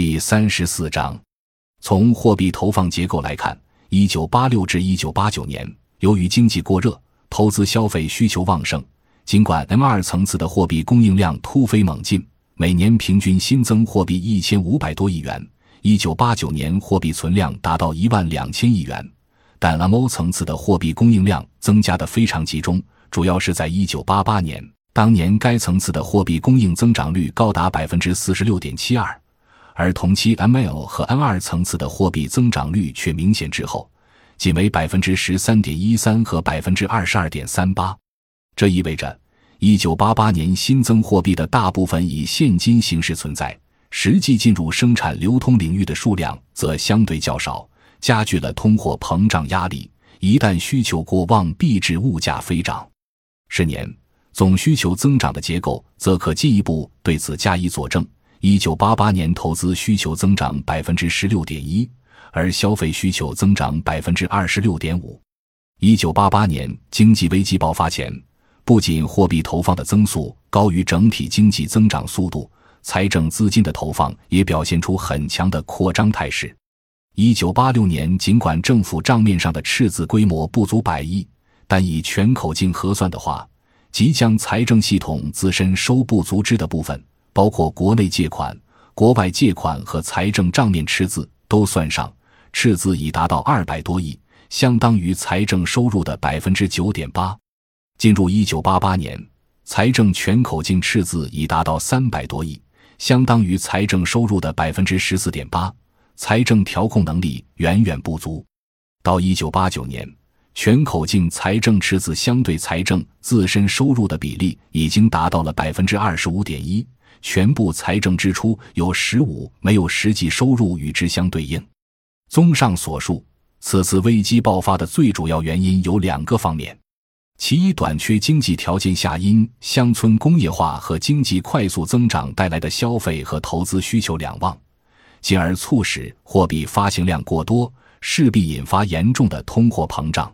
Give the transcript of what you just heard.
第三十四章，从货币投放结构来看，一九八六至一九八九年，由于经济过热，投资消费需求旺盛，尽管 M 二层次的货币供应量突飞猛进，每年平均新增货币一千五百多亿元，一九八九年货币存量达到一万两千亿元，但 M 层次的货币供应量增加的非常集中，主要是在一九八八年，当年该层次的货币供应增长率高达百分之四十六点七二。而同期 ML 和 M 二层次的货币增长率却明显滞后，仅为百分之十三点一三和百分之二十二点三八。这意味着，一九八八年新增货币的大部分以现金形式存在，实际进入生产流通领域的数量则相对较少，加剧了通货膨胀压力。一旦需求过旺，必致物价飞涨。十年总需求增长的结构则可进一步对此加以佐证。一九八八年投资需求增长百分之十六点一，而消费需求增长百分之二十六点五。一九八八年经济危机爆发前，不仅货币投放的增速高于整体经济增长速度，财政资金的投放也表现出很强的扩张态势。一九八六年，尽管政府账面上的赤字规模不足百亿，但以全口径核算的话，即将财政系统自身收不足支的部分。包括国内借款、国外借款和财政账面赤字都算上，赤字已达到二百多亿，相当于财政收入的百分之九点八。进入一九八八年，财政全口径赤字已达到三百多亿，相当于财政收入的百分之十四点八，财政调控能力远远不足。到一九八九年，全口径财政赤字相对财政自身收入的比例已经达到了百分之二十五点一。全部财政支出有十五没有实际收入与之相对应。综上所述，此次危机爆发的最主要原因有两个方面：其一，短缺经济条件下因乡村工业化和经济快速增长带来的消费和投资需求两旺，进而促使货币发行量过多，势必引发严重的通货膨胀。